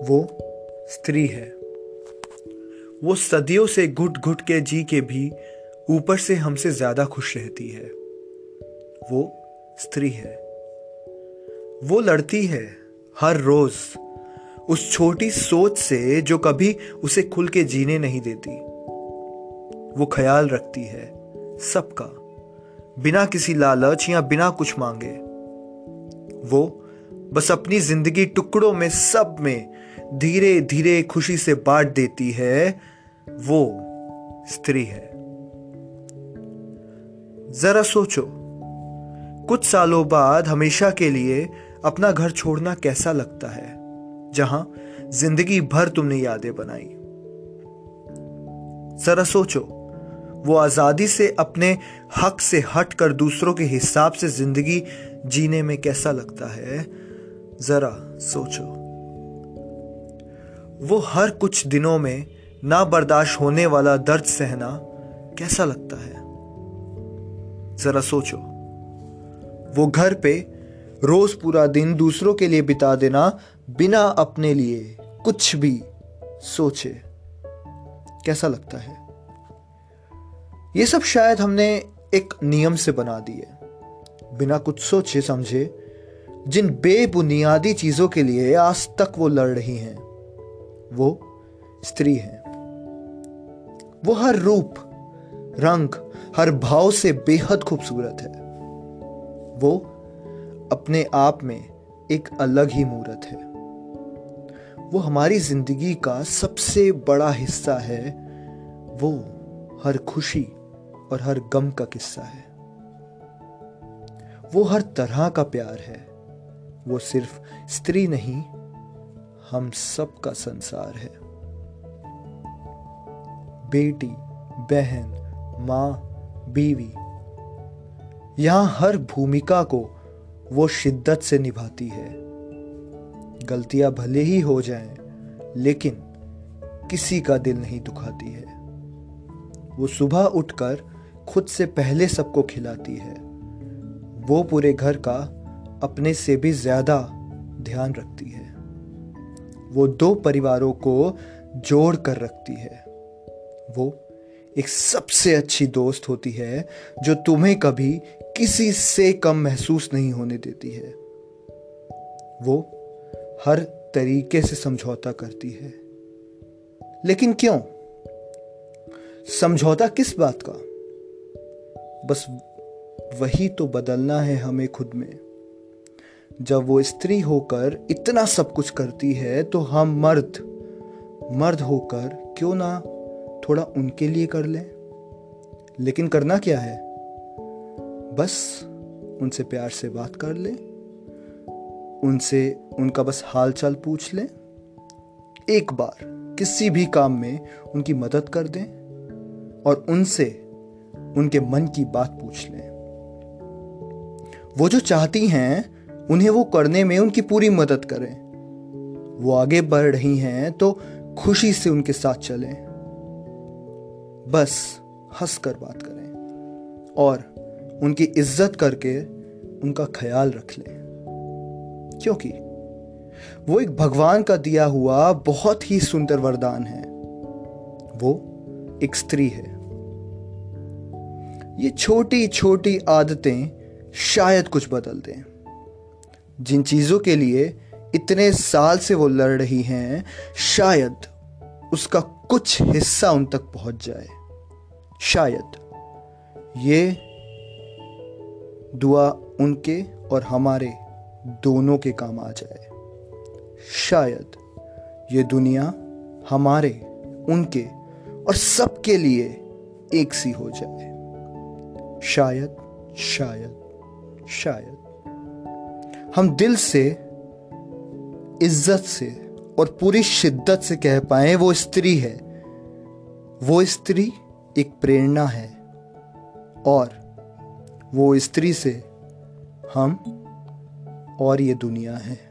वो स्त्री है। वो सदियों से घुट घुट के जी के भी ऊपर से हमसे ज़्यादा खुश रहती है। वो स्त्री है। वो लड़ती है हर रोज उस छोटी सोच से जो कभी उसे खुल के जीने नहीं देती। वो ख्याल रखती है सबका, बिना किसी लालच या बिना कुछ मांगे। वो बस अपनी ज़िंदगी टुकड़ों में सब में धीरे धीरे खुशी से बांट देती है, वो स्त्री है। जरा सोचो, कुछ सालों बाद हमेशा के लिए अपना घर छोड़ना कैसा लगता है, जहाँ ज़िंदगी भर तुमने यादें बनाई? जरा सोचो, वो आज़ादी से अपने हक से हटकर दूसरों के हिसाब से ज़िंदगी जीने में कैसा लगता है? जरा सोचो। वो हर कुछ दिनों में ना बर्दाश्त होने वाला दर्द सहना कैसा लगता है? जरा सोचो। वो घर पे रोज पूरा दिन दूसरों के लिए बिता देना बिना अपने लिए कुछ भी सोचे, कैसा लगता है? ये सब शायद हमने एक नियम से बना दिए। बिना कुछ सोचे समझे, जिन बेबुनियादी चीज़ों के लिए आज तक वो लड़ रही हैं। वो स्त्री है। वो हर रूप, रंग, हर भाव से बेहद खूबसूरत है। वो अपने आप में एक अलग ही मूर्त है। वो हमारी ज़िंदगी का सबसे बड़ा हिस्सा है। वो हर खुशी और हर गम का किस्सा है। वो हर तरह का प्यार है। वो सिर्फ़ स्त्री नहीं हम सब का संसार है। बेटी बहन माँ बीवी यहाँ हर भूमिका को वो शिद्दत से निभाती है। गलतियाँ भले ही हो जाएँ, लेकिन किसी का दिल नहीं दुखाती है। वो सुबह उठकर खुद से पहले सबको खिलाती है। वो पूरे घर का अपने से भी ज़्यादा ध्यान रखती है। वो दो परिवारों को जोड़ कर रखती है। वो एक सबसे अच्छी दोस्त होती है, जो तुम्हें कभी किसी से कम महसूस नहीं होने देती है। वो हर तरीके से समझौता करती है। लेकिन क्यों? समझौता किस बात का? बस वही तो बदलना है हमें खुद में। जब वो स्त्री होकर इतना सब कुछ करती है तो हम मर्द मर्द होकर क्यों ना थोड़ा उनके लिए कर लें? लेकिन करना क्या है? बस उनसे प्यार से बात कर लें, उनसे, उनका बस हाल चाल पूछ लें। एक बार किसी भी काम में उनकी मदद कर दें और उनसे, उनके मन की बात पूछ लें। वो जो चाहती हैं उन्हें वो करने में उनकी पूरी मदद करें। वो आगे बढ़ रही हैं तो खुशी से उनके साथ चलें। बस हंस कर बात करें और उनकी इज़्ज़त करके उनका ख्याल रख लें। क्योंकि वो एक भगवान का दिया हुआ बहुत ही सुंदर वरदान है। वो एक स्त्री है। ये छोटी छोटी आदतें शायद कुछ बदल दें। जिन चीज़ों के लिए इतने साल से वो लड़ रही हैं, शायद उसका कुछ हिस्सा उन तक पहुँच जाए। शायद। ये दुआ उनके और हमारे दोनों के काम आ जाए। शायद ये दुनिया हमारे, उनके और सबके लिए एक सी हो जाए। शायद शायद शायद। हम दिल से, इज़्ज़त से और पूरी शिद्दत से कह पाए, वो स्त्री है। वो स्त्री एक प्रेरणा है और वो स्त्री से हम और ये दुनिया है।